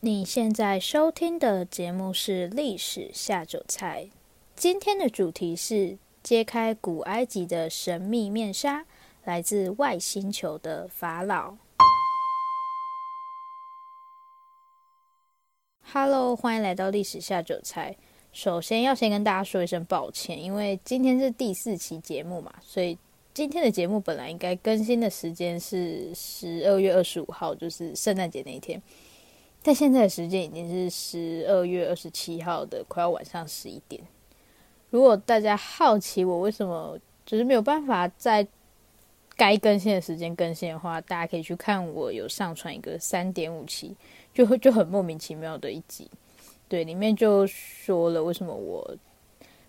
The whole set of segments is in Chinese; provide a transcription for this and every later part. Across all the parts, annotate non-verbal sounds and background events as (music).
你现在收听的节目是《历史下酒菜》，今天的主题是揭开古埃及的神秘面纱，来自外星球的法老。Hello，欢迎来到《历史下酒菜》。首先要先跟大家说一声抱歉，因为今天是第四期节目嘛，所以今天的节目本来应该更新的时间是十二月二十五号，就是圣诞节那一天。但现在的时间已经是十二月二十七号的快要晚上十一点。如果大家好奇我为什么就是没有办法在该更新的时间更新的话，大家可以去看我有上传一个三点五期，就就很莫名其妙的一集。对，里面就说了为什么我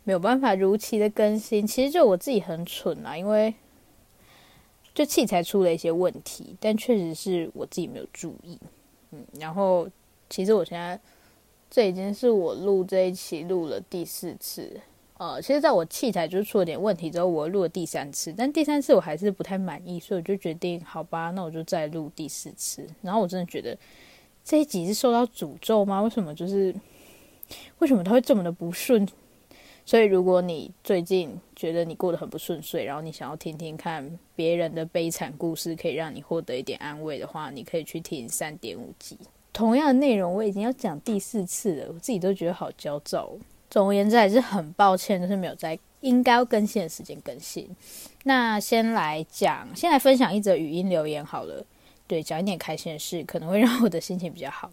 没有办法如期的更新。其实就我自己很蠢啊，因为就器材出了一些问题，但确实是我自己没有注意。嗯，然后其实我现在这已经是我录这一期录了第四次，呃，其实在我器材就出了点问题之后，我录了第三次，但第三次我还是不太满意，所以我就决定，好吧，那我就再录第四次。然后我真的觉得这一集是受到诅咒吗？为什么就是为什么它会这么的不顺？所以如果你最近觉得你过得很不顺遂，然后你想要听听看别人的悲惨故事，可以让你获得一点安慰的话，你可以去听三点五集。同样的内容我已经要讲第四次了，我自己都觉得好焦躁。总而言之，还是很抱歉，就是没有在应该要更新的时间更新。那先来讲，先来分享一则语音留言好了。对，讲一点开心的事，可能会让我的心情比较好。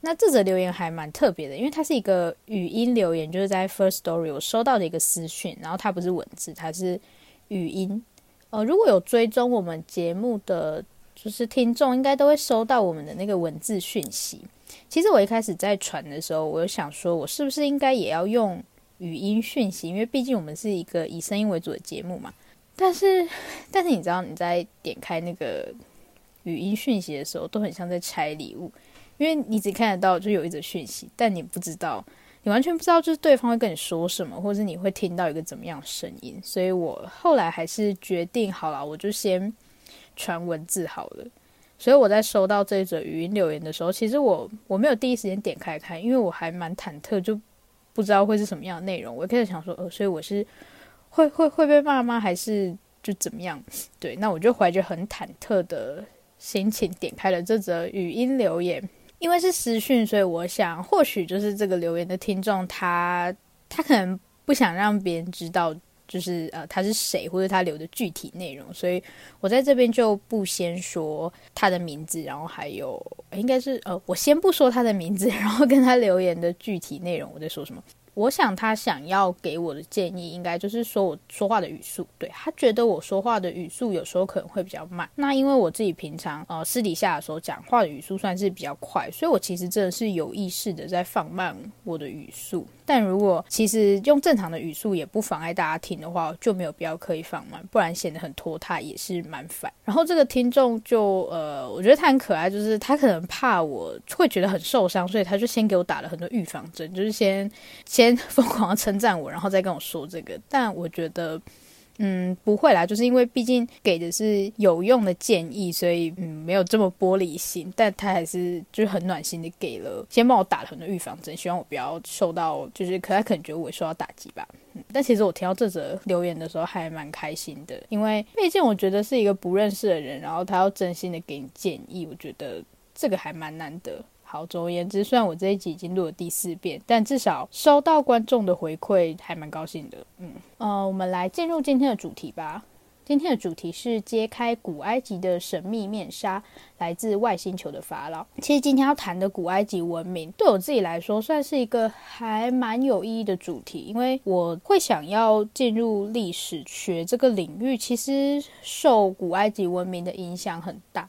那这则留言还蛮特别的，因为它是一个语音留言，就是在 First Story 我收到的一个私讯，然后它不是文字，它是语音。呃，如果有追踪我们节目的就是听众，应该都会收到我们的那个文字讯息。其实我一开始在传的时候，我有想说，我是不是应该也要用语音讯息？因为毕竟我们是一个以声音为主的节目嘛。但是，但是你知道，你在点开那个语音讯息的时候，都很像在拆礼物。因为你只看得到就有一则讯息，但你不知道，你完全不知道就是对方会跟你说什么，或者是你会听到一个怎么样声音。所以我后来还是决定好了，我就先传文字好了。所以我在收到这则语音留言的时候，其实我我没有第一时间点开看，因为我还蛮忐忑，就不知道会是什么样的内容。我一开始想说，呃，所以我是会会会被骂吗？还是就怎么样？对，那我就怀着很忐忑的心情点开了这则语音留言。因为是私讯，所以我想，或许就是这个留言的听众，他他可能不想让别人知道，就是呃他是谁，或者他留的具体内容，所以我在这边就不先说他的名字，然后还有应该是呃我先不说他的名字，然后跟他留言的具体内容，我在说什么。我想他想要给我的建议，应该就是说我说话的语速，对，他觉得我说话的语速有时候可能会比较慢。那因为我自己平常呃私底下的时候讲话的语速算是比较快，所以我其实真的是有意识的在放慢我的语速。但如果其实用正常的语速也不妨碍大家听的话，就没有必要刻意放慢，不然显得很拖沓也是蛮烦。然后这个听众就呃，我觉得他很可爱，就是他可能怕我会觉得很受伤，所以他就先给我打了很多预防针，就是先先疯狂称赞我，然后再跟我说这个。但我觉得。嗯，不会啦，就是因为毕竟给的是有用的建议，所以嗯，没有这么玻璃心。但他还是就是很暖心的给了，先帮我打了很多预防针，希望我不要受到，就是可他可能觉得我受到打击吧。但其实我听到这则留言的时候还蛮开心的，因为毕竟我觉得是一个不认识的人，然后他要真心的给你建议，我觉得这个还蛮难得。好，总而言之，虽然我这一集已经录了第四遍，但至少收到观众的回馈，还蛮高兴的。嗯，呃，我们来进入今天的主题吧。今天的主题是揭开古埃及的神秘面纱，来自外星球的法老。其实今天要谈的古埃及文明，对我自己来说算是一个还蛮有意义的主题，因为我会想要进入历史学这个领域，其实受古埃及文明的影响很大。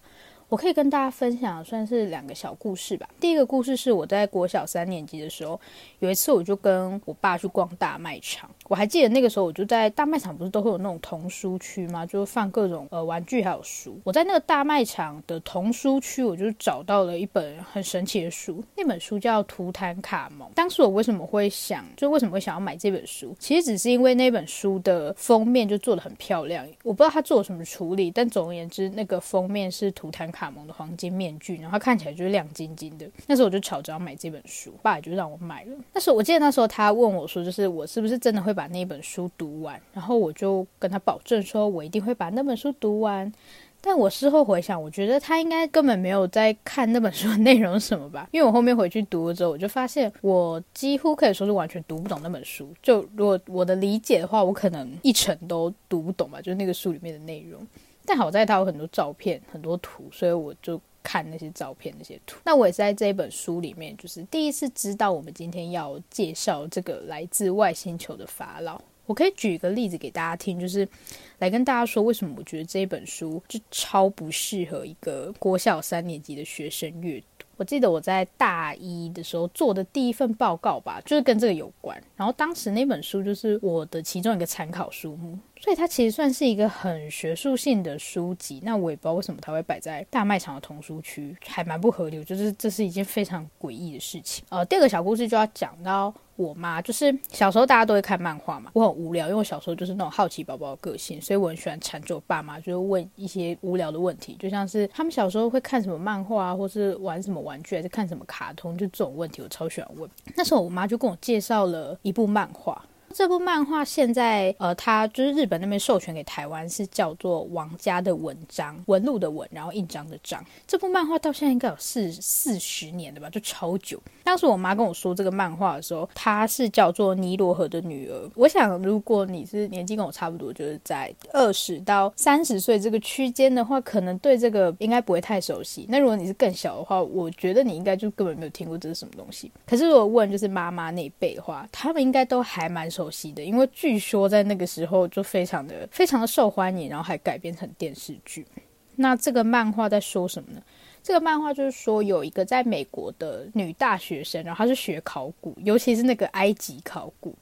我可以跟大家分享，算是两个小故事吧。第一个故事是我在国小三年级的时候，有一次我就跟我爸去逛大卖场。我还记得那个时候，我就在大卖场，不是都会有那种童书区吗？就是放各种呃玩具还有书。我在那个大卖场的童书区，我就找到了一本很神奇的书，那本书叫《图坦卡蒙》。当时我为什么会想，就为什么会想要买这本书？其实只是因为那本书的封面就做得很漂亮。我不知道他做了什么处理，但总而言之，那个封面是图坦卡。卡蒙的黄金面具，然后它看起来就是亮晶晶的。那时候我就吵着要买这本书，爸也就让我买了。那时候我记得那时候他问我说，就是我是不是真的会把那本书读完？然后我就跟他保证说，我一定会把那本书读完。但我事后回想，我觉得他应该根本没有在看那本书的内容什么吧，因为我后面回去读了之后，我就发现我几乎可以说是完全读不懂那本书。就如果我的理解的话，我可能一成都读不懂吧，就是那个书里面的内容。但好在它有很多照片、很多图，所以我就看那些照片、那些图。那我也是在这一本书里面，就是第一次知道我们今天要介绍这个来自外星球的法老。我可以举一个例子给大家听，就是来跟大家说为什么我觉得这一本书就超不适合一个国小三年级的学生阅读。我记得我在大一的时候做的第一份报告吧，就是跟这个有关。然后当时那本书就是我的其中一个参考书目。所以它其实算是一个很学术性的书籍，那我也不知道为什么它会摆在大卖场的童书区，还蛮不合理。就是这是一件非常诡异的事情。呃，第二个小故事就要讲到我妈，就是小时候大家都会看漫画嘛，我很无聊，因为我小时候就是那种好奇宝宝的个性，所以我很喜欢缠着我爸妈，就是问一些无聊的问题，就像是他们小时候会看什么漫画啊，或是玩什么玩具，还是看什么卡通，就这种问题我超喜欢问。那时候我妈就跟我介绍了一部漫画。这部漫画现在，呃，它就是日本那边授权给台湾，是叫做《王家的文章》，纹路的纹，然后印章的章。这部漫画到现在应该有四四十年了吧，就超久。当时我妈跟我说这个漫画的时候，它是叫做《尼罗河的女儿》。我想，如果你是年纪跟我差不多，就是在二十到三十岁这个区间的话，可能对这个应该不会太熟悉。那如果你是更小的话，我觉得你应该就根本没有听过这是什么东西。可是如果问就是妈妈那一辈的话，他们应该都还蛮熟。熟悉的，因为据说在那个时候就非常的非常的受欢迎，然后还改编成电视剧。那这个漫画在说什么呢？这个漫画就是说有一个在美国的女大学生，然后她是学考古，尤其是那个埃及考古。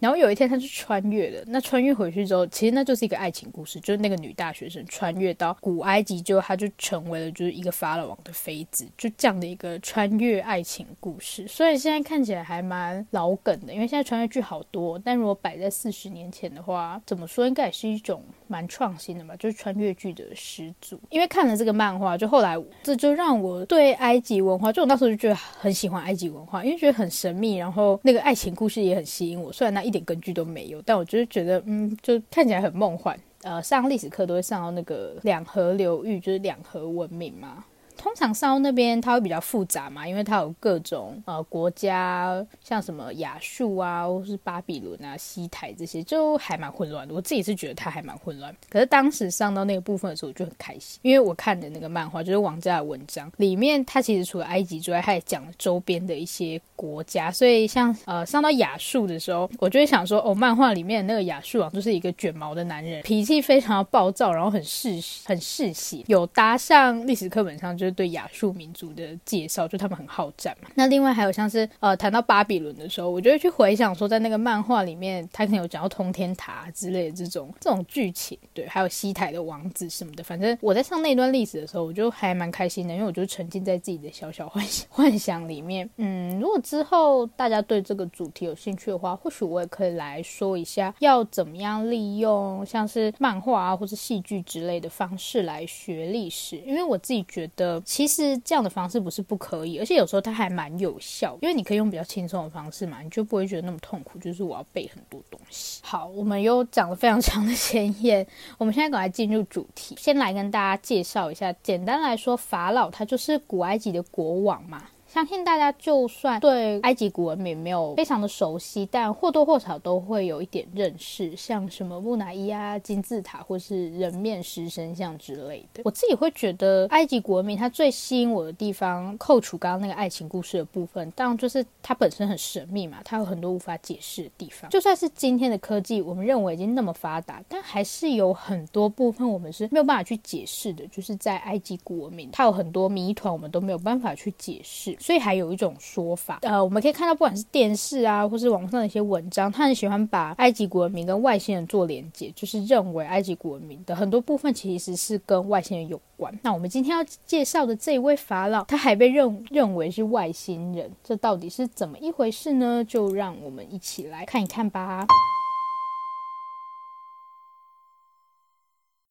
然后有一天，他就穿越了。那穿越回去之后，其实那就是一个爱情故事，就是那个女大学生穿越到古埃及，之后她就成为了就是一个法老王的妃子，就这样的一个穿越爱情故事。所以现在看起来还蛮老梗的，因为现在穿越剧好多。但如果摆在四十年前的话，怎么说应该也是一种蛮创新的嘛，就是穿越剧的始祖。因为看了这个漫画，就后来这就让我对埃及文化，就我那时候就觉得很喜欢埃及文化，因为觉得很神秘，然后那个爱情故事也很吸引我。虽然那。一点根据都没有，但我就是觉得，嗯，就看起来很梦幻。呃，上历史课都会上到那个两河流域，就是两河文明嘛。通常上到那边它会比较复杂嘛，因为它有各种呃国家，像什么亚述啊，或是巴比伦啊、西台这些，就还蛮混乱的。我自己是觉得它还蛮混乱。可是当时上到那个部分的时候，我就很开心，因为我看的那个漫画就是王家的文章里面，它其实除了埃及之外，它也讲了周边的一些国家。所以像呃上到亚述的时候，我就会想说，哦，漫画里面那个亚述王就是一个卷毛的男人，脾气非常暴躁，然后很嗜很嗜血，有搭上历史课本上就。对亚述民族的介绍，就他们很好战嘛。那另外还有像是呃谈到巴比伦的时候，我就会去回想说，在那个漫画里面，他可能有讲到通天塔之类的这种这种剧情，对，还有西台的王子什么的。反正我在上那段历史的时候，我就还蛮开心的，因为我就沉浸在自己的小小幻想 (laughs) 幻想里面。嗯，如果之后大家对这个主题有兴趣的话，或许我也可以来说一下，要怎么样利用像是漫画啊或是戏剧之类的方式来学历史，因为我自己觉得。其实这样的方式不是不可以，而且有时候它还蛮有效，因为你可以用比较轻松的方式嘛，你就不会觉得那么痛苦。就是我要背很多东西。好，我们又讲了非常长的前言，我们现在赶快进入主题，先来跟大家介绍一下。简单来说，法老他就是古埃及的国王嘛。相信大家就算对埃及古文明没有非常的熟悉，但或多或少都会有一点认识，像什么木乃伊啊、金字塔或是人面狮身像之类的。我自己会觉得埃及古文明它最吸引我的地方，扣除刚刚那个爱情故事的部分，当然就是它本身很神秘嘛，它有很多无法解释的地方。就算是今天的科技，我们认为已经那么发达，但还是有很多部分我们是没有办法去解释的。就是在埃及古文明，它有很多谜团，我们都没有办法去解释。所以还有一种说法，呃，我们可以看到，不管是电视啊，或是网上的一些文章，他很喜欢把埃及古文明跟外星人做连接，就是认为埃及古文明的很多部分其实是跟外星人有关。那我们今天要介绍的这一位法老，他还被认认为是外星人，这到底是怎么一回事呢？就让我们一起来看一看吧。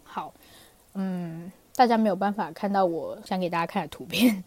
好，嗯。大家没有办法看到我想给大家看的图片。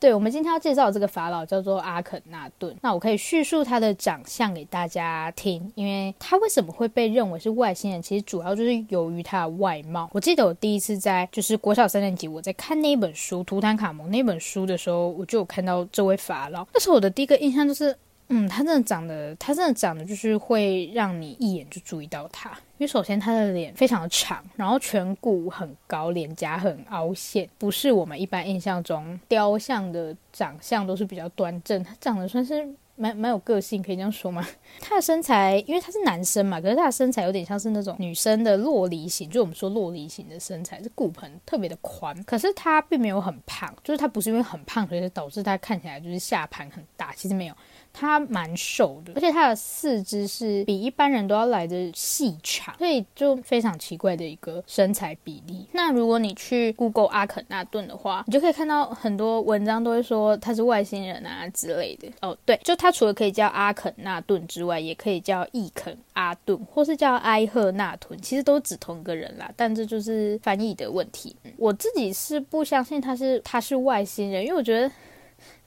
对，我们今天要介绍的这个法老叫做阿肯纳顿。那我可以叙述他的长相给大家听，因为他为什么会被认为是外星人，其实主要就是由于他的外貌。我记得我第一次在就是国小三年级，我在看那本书《图坦卡蒙》那本书的时候，我就有看到这位法老。那时候我的第一个印象就是。嗯，他真的长得，他真的长得就是会让你一眼就注意到他。因为首先他的脸非常的长，然后颧骨很高，脸颊很凹陷，不是我们一般印象中雕像的长相都是比较端正。他长得算是蛮蛮有个性，可以这样说吗？他的身材，因为他是男生嘛，可是他的身材有点像是那种女生的洛梨型，就我们说洛梨型的身材，是骨盆特别的宽。可是他并没有很胖，就是他不是因为很胖，所以导致他看起来就是下盘很大，其实没有。他蛮瘦的，而且他的四肢是比一般人都要来的细长，所以就非常奇怪的一个身材比例。那如果你去 Google 阿肯纳顿的话，你就可以看到很多文章都会说他是外星人啊之类的。哦，对，就他除了可以叫阿肯纳顿之外，也可以叫易肯阿顿，或是叫埃赫纳顿，其实都指同一个人啦。但这就是翻译的问题。我自己是不相信他是他是外星人，因为我觉得。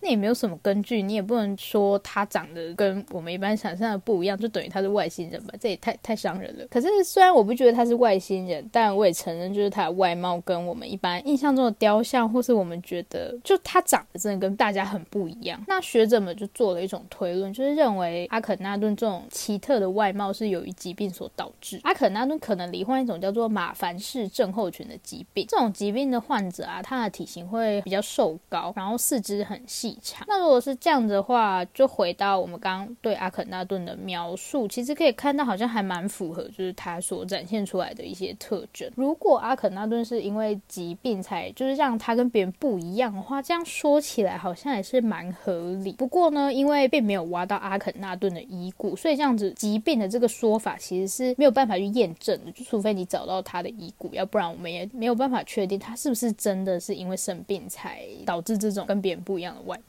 那也没有什么根据，你也不能说他长得跟我们一般想象的不一样，就等于他是外星人吧？这也太太伤人了。可是虽然我不觉得他是外星人，但我也承认，就是他的外貌跟我们一般印象中的雕像，或是我们觉得就他长得真的跟大家很不一样。那学者们就做了一种推论，就是认为阿肯纳顿这种奇特的外貌是由于疾病所导致。阿肯纳顿可能罹患一种叫做马凡氏症候群的疾病，这种疾病的患者啊，他的体型会比较瘦高，然后四肢很细。那如果是这样子的话，就回到我们刚刚对阿肯纳顿的描述，其实可以看到好像还蛮符合，就是他所展现出来的一些特征。如果阿肯纳顿是因为疾病才就是让他跟别人不一样的话，这样说起来好像也是蛮合理。不过呢，因为并没有挖到阿肯纳顿的遗骨，所以这样子疾病的这个说法其实是没有办法去验证的。就除非你找到他的遗骨，要不然我们也没有办法确定他是不是真的是因为生病才导致这种跟别人不一样的外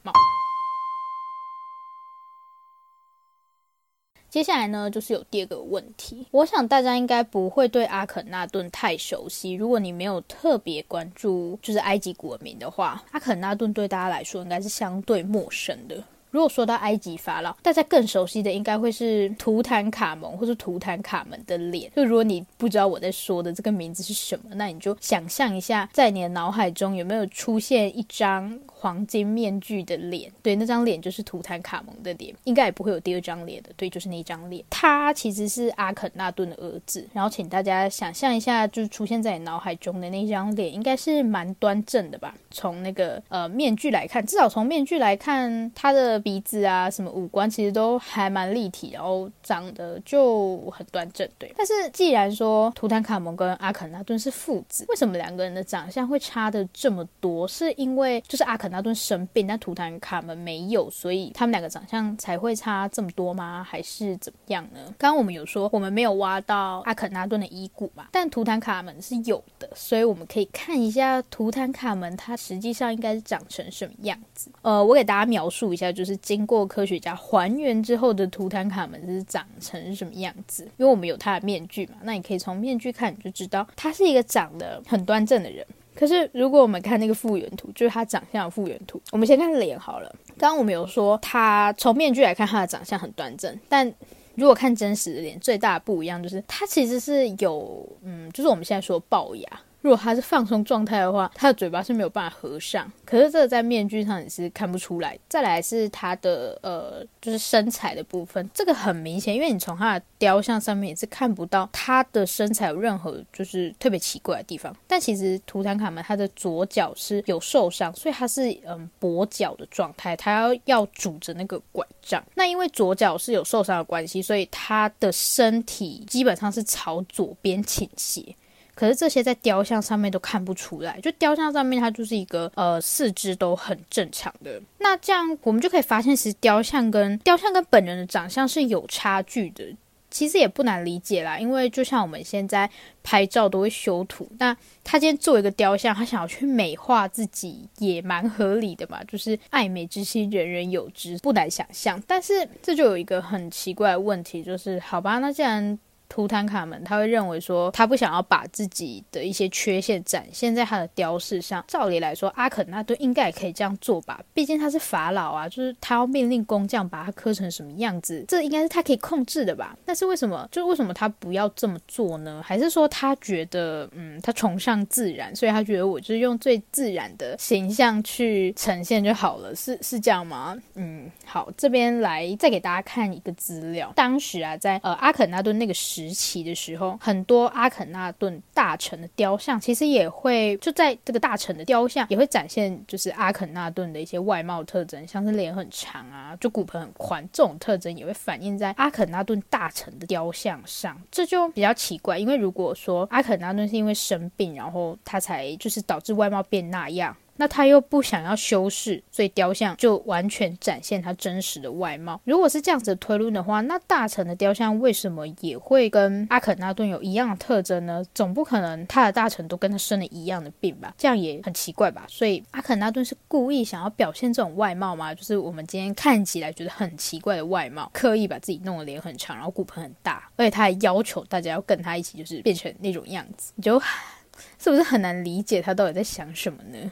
接下来呢，就是有第二个问题。我想大家应该不会对阿肯纳顿太熟悉。如果你没有特别关注，就是埃及国民的话，阿肯纳顿对大家来说应该是相对陌生的。如果说到埃及法老，大家更熟悉的应该会是图坦卡蒙或是图坦卡门的脸。就如果你不知道我在说的这个名字是什么，那你就想象一下，在你的脑海中有没有出现一张黄金面具的脸？对，那张脸就是图坦卡蒙的脸，应该也不会有第二张脸的。对，就是那张脸。他其实是阿肯纳顿的儿子。然后，请大家想象一下，就是出现在你脑海中的那张脸，应该是蛮端正的吧？从那个呃面具来看，至少从面具来看，他的。鼻子啊，什么五官其实都还蛮立体，然后长得就很端正，对。但是既然说图坦卡蒙跟阿肯纳顿是父子，为什么两个人的长相会差的这么多？是因为就是阿肯纳顿生病，但图坦卡蒙没有，所以他们两个长相才会差这么多吗？还是怎么样呢？刚刚我们有说我们没有挖到阿肯纳顿的遗骨嘛，但图坦卡蒙是有的，所以我们可以看一下图坦卡蒙他实际上应该是长成什么样子。呃，我给大家描述一下，就是。经过科学家还原之后的图坦卡门是长成什么样子？因为我们有他的面具嘛，那你可以从面具看，你就知道他是一个长得很端正的人。可是如果我们看那个复原图，就是他长相的复原图，我们先看脸好了。刚刚我们有说他从面具来看他的长相很端正，但如果看真实的脸，最大的不一样就是他其实是有，嗯，就是我们现在说龅牙。(laughs) 如果他是放松状态的话，他的嘴巴是没有办法合上。可是这个在面具上也是看不出来。再来是他的呃，就是身材的部分，这个很明显，因为你从他的雕像上面也是看不到他的身材有任何就是特别奇怪的地方。但其实图坦卡门他的左脚是有受伤，所以他是嗯跛脚的状态，他要要拄着那个拐杖。那因为左脚是有受伤的关系，所以他的身体基本上是朝左边倾斜。可是这些在雕像上面都看不出来，就雕像上面它就是一个呃四肢都很正常的。那这样我们就可以发现，其实雕像跟雕像跟本人的长相是有差距的。其实也不难理解啦，因为就像我们现在拍照都会修图，那他今天做一个雕像，他想要去美化自己也蛮合理的嘛，就是爱美之心人人有之，不难想象。但是这就有一个很奇怪的问题，就是好吧，那既然图坦卡门他会认为说，他不想要把自己的一些缺陷展现在他的雕饰上。照理来说，阿肯那顿应该也可以这样做吧？毕竟他是法老啊，就是他要命令工匠把他刻成什么样子，这应该是他可以控制的吧？但是为什么，就是为什么他不要这么做呢？还是说他觉得，嗯，他崇尚自然，所以他觉得我就是用最自然的形象去呈现就好了？是是这样吗？嗯，好，这边来再给大家看一个资料，当时啊，在呃阿肯那顿那个时。时期的时候，很多阿肯那顿大臣的雕像，其实也会就在这个大臣的雕像也会展现，就是阿肯那顿的一些外貌特征，像是脸很长啊，就骨盆很宽，这种特征也会反映在阿肯那顿大臣的雕像上，这就比较奇怪。因为如果说阿肯那顿是因为生病，然后他才就是导致外貌变那样。那他又不想要修饰，所以雕像就完全展现他真实的外貌。如果是这样子推论的话，那大臣的雕像为什么也会跟阿肯那顿有一样的特征呢？总不可能他的大臣都跟他生了一样的病吧？这样也很奇怪吧？所以阿肯那顿是故意想要表现这种外貌吗？就是我们今天看起来觉得很奇怪的外貌，刻意把自己弄得脸很长，然后骨盆很大，而且他还要求大家要跟他一起，就是变成那种样子，你就 (sighs) 是不是很难理解他到底在想什么呢？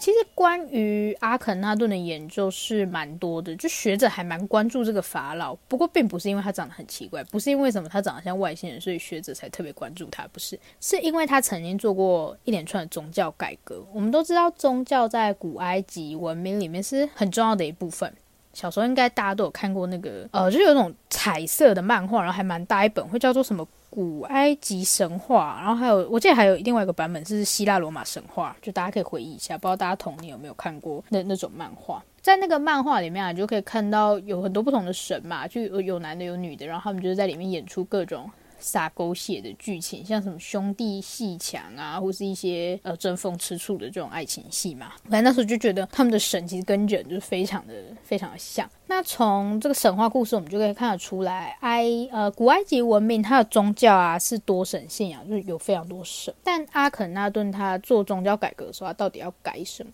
其实关于阿肯纳顿的研究是蛮多的，就学者还蛮关注这个法老。不过并不是因为他长得很奇怪，不是因为什么他长得像外星人，所以学者才特别关注他，不是，是因为他曾经做过一连串的宗教改革。我们都知道，宗教在古埃及文明里面是很重要的一部分。小时候应该大家都有看过那个，呃，就有那种彩色的漫画，然后还蛮大一本，会叫做什么？古埃及神话，然后还有，我记得还有另外一个版本是希腊罗马神话，就大家可以回忆一下，不知道大家童年有没有看过那那种漫画？在那个漫画里面啊，你就可以看到有很多不同的神嘛，就有有男的有女的，然后他们就是在里面演出各种。撒狗血的剧情，像什么兄弟鬩墙啊，或是一些呃争风吃醋的这种爱情戏嘛。反正那时候就觉得他们的神其实跟人就是非常的非常的像。那从这个神话故事，我们就可以看得出来，埃呃古埃及文明它的宗教啊是多神信仰，就是有非常多神。但阿肯那顿他做宗教改革的时候，他到底要改什么？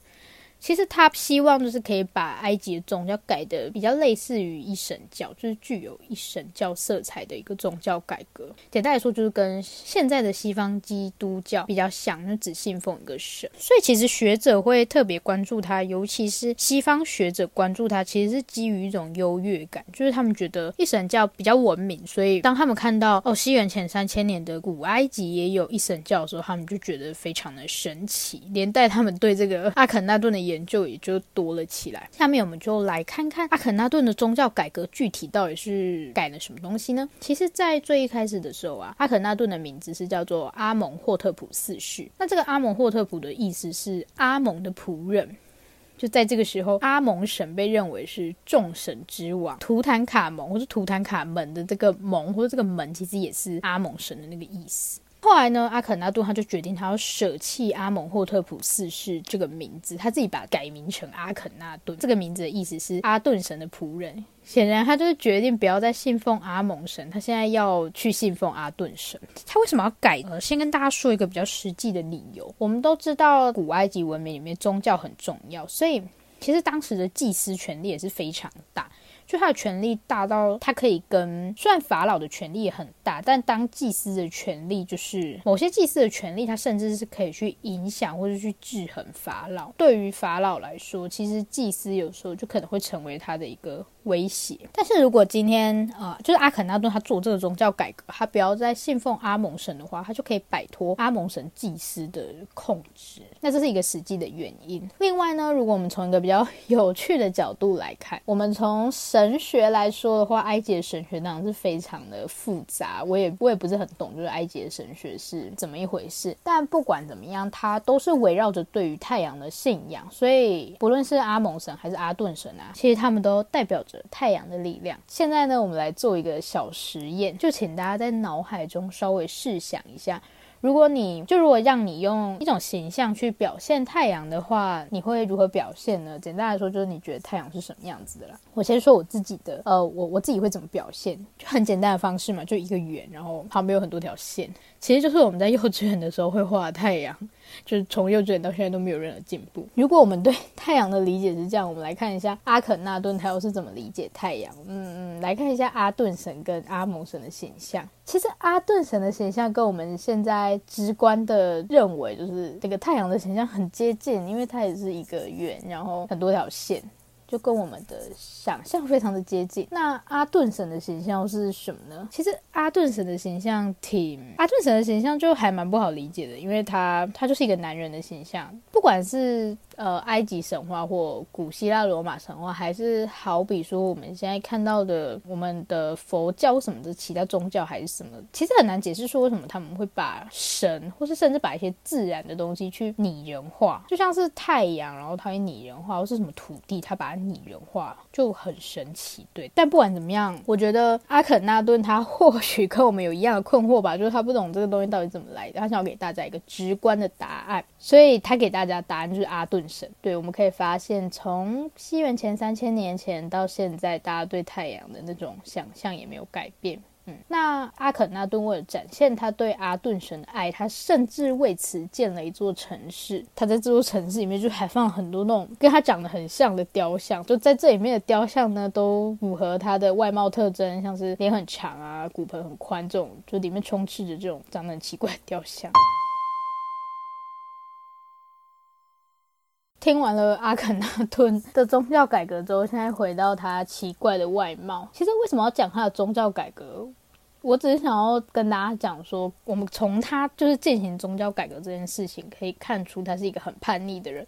其实他希望就是可以把埃及的宗教改的比较类似于一神教，就是具有一神教色彩的一个宗教改革。简单来说，就是跟现在的西方基督教比较像，就只信奉一个神。所以其实学者会特别关注他，尤其是西方学者关注他，其实是基于一种优越感，就是他们觉得一神教比较文明，所以当他们看到哦西元前三千年的古埃及也有一神教的时候，他们就觉得非常的神奇，连带他们对这个阿肯那顿的。研究也就多了起来。下面我们就来看看阿肯那顿的宗教改革具体到底是改了什么东西呢？其实，在最一开始的时候啊，阿肯那顿的名字是叫做阿蒙霍特普四世。那这个阿蒙霍特普的意思是阿蒙的仆人。就在这个时候，阿蒙神被认为是众神之王。图坦卡蒙或是图坦卡门的这个蒙或者这个门，其实也是阿蒙神的那个意思。后来呢，阿肯纳顿他就决定他要舍弃阿蒙霍特普四世这个名字，他自己把它改名成阿肯纳顿。这个名字的意思是阿顿神的仆人。显然，他就是决定不要再信奉阿蒙神，他现在要去信奉阿顿神。他为什么要改呢？先跟大家说一个比较实际的理由。我们都知道，古埃及文明里面宗教很重要，所以其实当时的祭司权力也是非常大。就他的权力大到他可以跟，虽然法老的权力也很大，但当祭司的权力就是某些祭司的权力，他甚至是可以去影响或者去制衡法老。对于法老来说，其实祭司有时候就可能会成为他的一个威胁。但是如果今天啊、呃，就是阿肯纳顿他做这个宗教改革，他不要再信奉阿蒙神的话，他就可以摆脱阿蒙神祭司的控制。那这是一个实际的原因。另外呢，如果我们从一个比较有趣的角度来看，我们从神学来说的话，埃及的神学当然是非常的复杂，我也我也不是很懂，就是埃及的神学是怎么一回事。但不管怎么样，它都是围绕着对于太阳的信仰，所以不论是阿蒙神还是阿顿神啊，其实他们都代表着太阳的力量。现在呢，我们来做一个小实验，就请大家在脑海中稍微试想一下。如果你就如果让你用一种形象去表现太阳的话，你会如何表现呢？简单来说，就是你觉得太阳是什么样子的啦。我先说我自己的，呃，我我自己会怎么表现，就很简单的方式嘛，就一个圆，然后旁边有很多条线，其实就是我们在幼稚园的时候会画太阳。就是从幼稚园到现在都没有任何进步。如果我们对太阳的理解是这样，我们来看一下阿肯纳顿他又是怎么理解太阳。嗯嗯，来看一下阿顿神跟阿蒙神的形象。其实阿顿神的形象跟我们现在直观的认为，就是这个太阳的形象很接近，因为它也是一个圆，然后很多条线。就跟我们的想象非常的接近。那阿顿神的形象是什么呢？其实阿顿神的形象挺，阿顿神的形象就还蛮不好理解的，因为他他就是一个男人的形象，不管是。呃，埃及神话或古希腊罗马神话，还是好比说我们现在看到的我们的佛教什么的其他宗教还是什么，其实很难解释说为什么他们会把神，或是甚至把一些自然的东西去拟人化，就像是太阳，然后它会拟人化，或是什么土地，它把它拟人化，就很神奇。对，但不管怎么样，我觉得阿肯纳顿他或许跟我们有一样的困惑吧，就是他不懂这个东西到底怎么来的，他想要给大家一个直观的答案，所以他给大家答案就是阿顿。对，我们可以发现，从西元前三千年前到现在，大家对太阳的那种想象也没有改变。嗯，那阿肯纳顿为了展现他对阿顿神的爱，他甚至为此建了一座城市。他在这座城市里面就还放了很多那种跟他长得很像的雕像，就在这里面的雕像呢，都符合他的外貌特征，像是脸很长啊、骨盆很宽这种，就里面充斥着这种长得很奇怪的雕像。听完了阿肯纳顿的宗教改革之后，现在回到他奇怪的外貌。其实为什么要讲他的宗教改革？我只是想要跟大家讲说，我们从他就是进行宗教改革这件事情，可以看出他是一个很叛逆的人。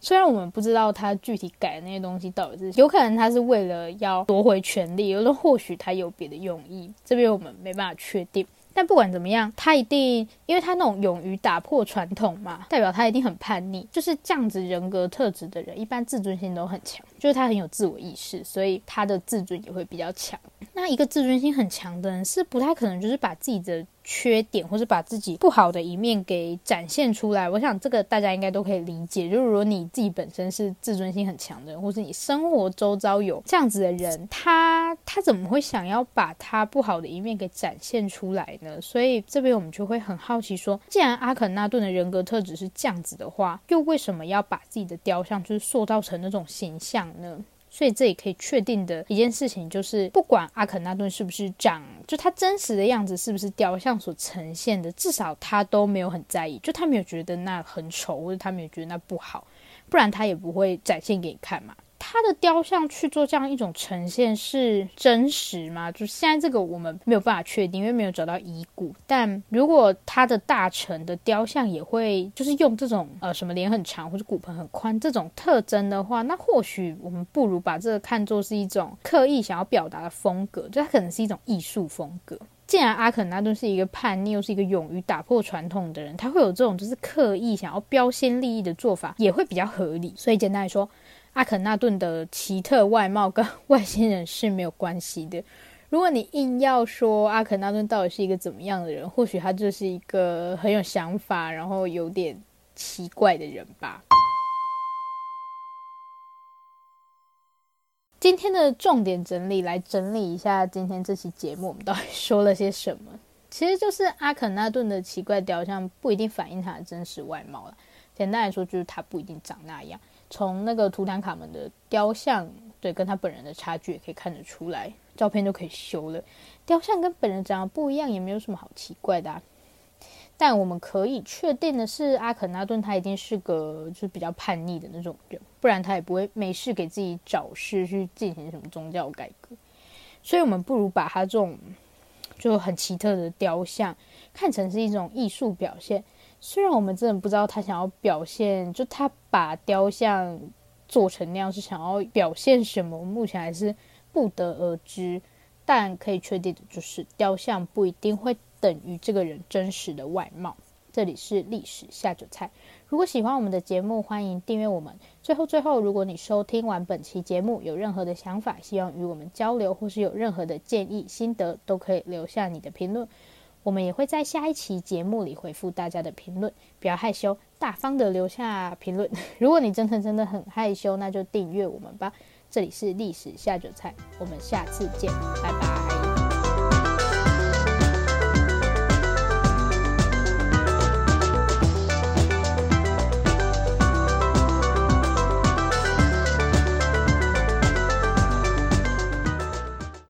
虽然我们不知道他具体改的那些东西到底是，有可能他是为了要夺回权力，有的或许他有别的用意，这边我们没办法确定。但不管怎么样，他一定，因为他那种勇于打破传统嘛，代表他一定很叛逆。就是这样子人格特质的人，一般自尊心都很强，就是他很有自我意识，所以他的自尊也会比较强。那一个自尊心很强的人，是不太可能就是把自己的。缺点，或是把自己不好的一面给展现出来，我想这个大家应该都可以理解。就是如果你自己本身是自尊心很强的人，或是你生活周遭有这样子的人，他他怎么会想要把他不好的一面给展现出来呢？所以这边我们就会很好奇说，既然阿肯纳顿的人格特质是这样子的话，又为什么要把自己的雕像就是塑造成那种形象呢？所以这里可以确定的一件事情就是，不管阿肯纳顿是不是长，就他真实的样子是不是雕像所呈现的，至少他都没有很在意，就他没有觉得那很丑，或者他没有觉得那不好，不然他也不会展现给你看嘛。他的雕像去做这样一种呈现是真实吗？就是现在这个我们没有办法确定，因为没有找到遗骨。但如果他的大臣的雕像也会就是用这种呃什么脸很长或者骨盆很宽这种特征的话，那或许我们不如把这个看作是一种刻意想要表达的风格，就它可能是一种艺术风格。既然阿肯纳顿是一个叛逆又是一个勇于打破传统的人，他会有这种就是刻意想要标新立异的做法，也会比较合理。所以简单来说。阿肯纳顿的奇特外貌跟 (laughs) 外星人是没有关系的。如果你硬要说阿肯纳顿到底是一个怎么样的人，或许他就是一个很有想法，然后有点奇怪的人吧。今天的重点整理，来整理一下今天这期节目我们到底说了些什么？其实就是阿肯纳顿的奇怪雕像不一定反映他的真实外貌了。简单来说，就是他不一定长那样。从那个图坦卡门的雕像，对，跟他本人的差距也可以看得出来，照片都可以修了。雕像跟本人长得不一样，也没有什么好奇怪的啊。但我们可以确定的是，阿肯纳顿他一定是个就是比较叛逆的那种人，不然他也不会没事给自己找事去进行什么宗教改革。所以，我们不如把他这种就很奇特的雕像看成是一种艺术表现。虽然我们真的不知道他想要表现，就他把雕像做成那样是想要表现什么，目前还是不得而知。但可以确定的就是，雕像不一定会等于这个人真实的外貌。这里是历史下酒菜。如果喜欢我们的节目，欢迎订阅我们。最后最后，如果你收听完本期节目有任何的想法，希望与我们交流，或是有任何的建议心得，都可以留下你的评论。我们也会在下一期节目里回复大家的评论，不要害羞，大方的留下评论。(laughs) 如果你真的真的很害羞，那就订阅我们吧。这里是历史下酒菜，我们下次见，拜拜。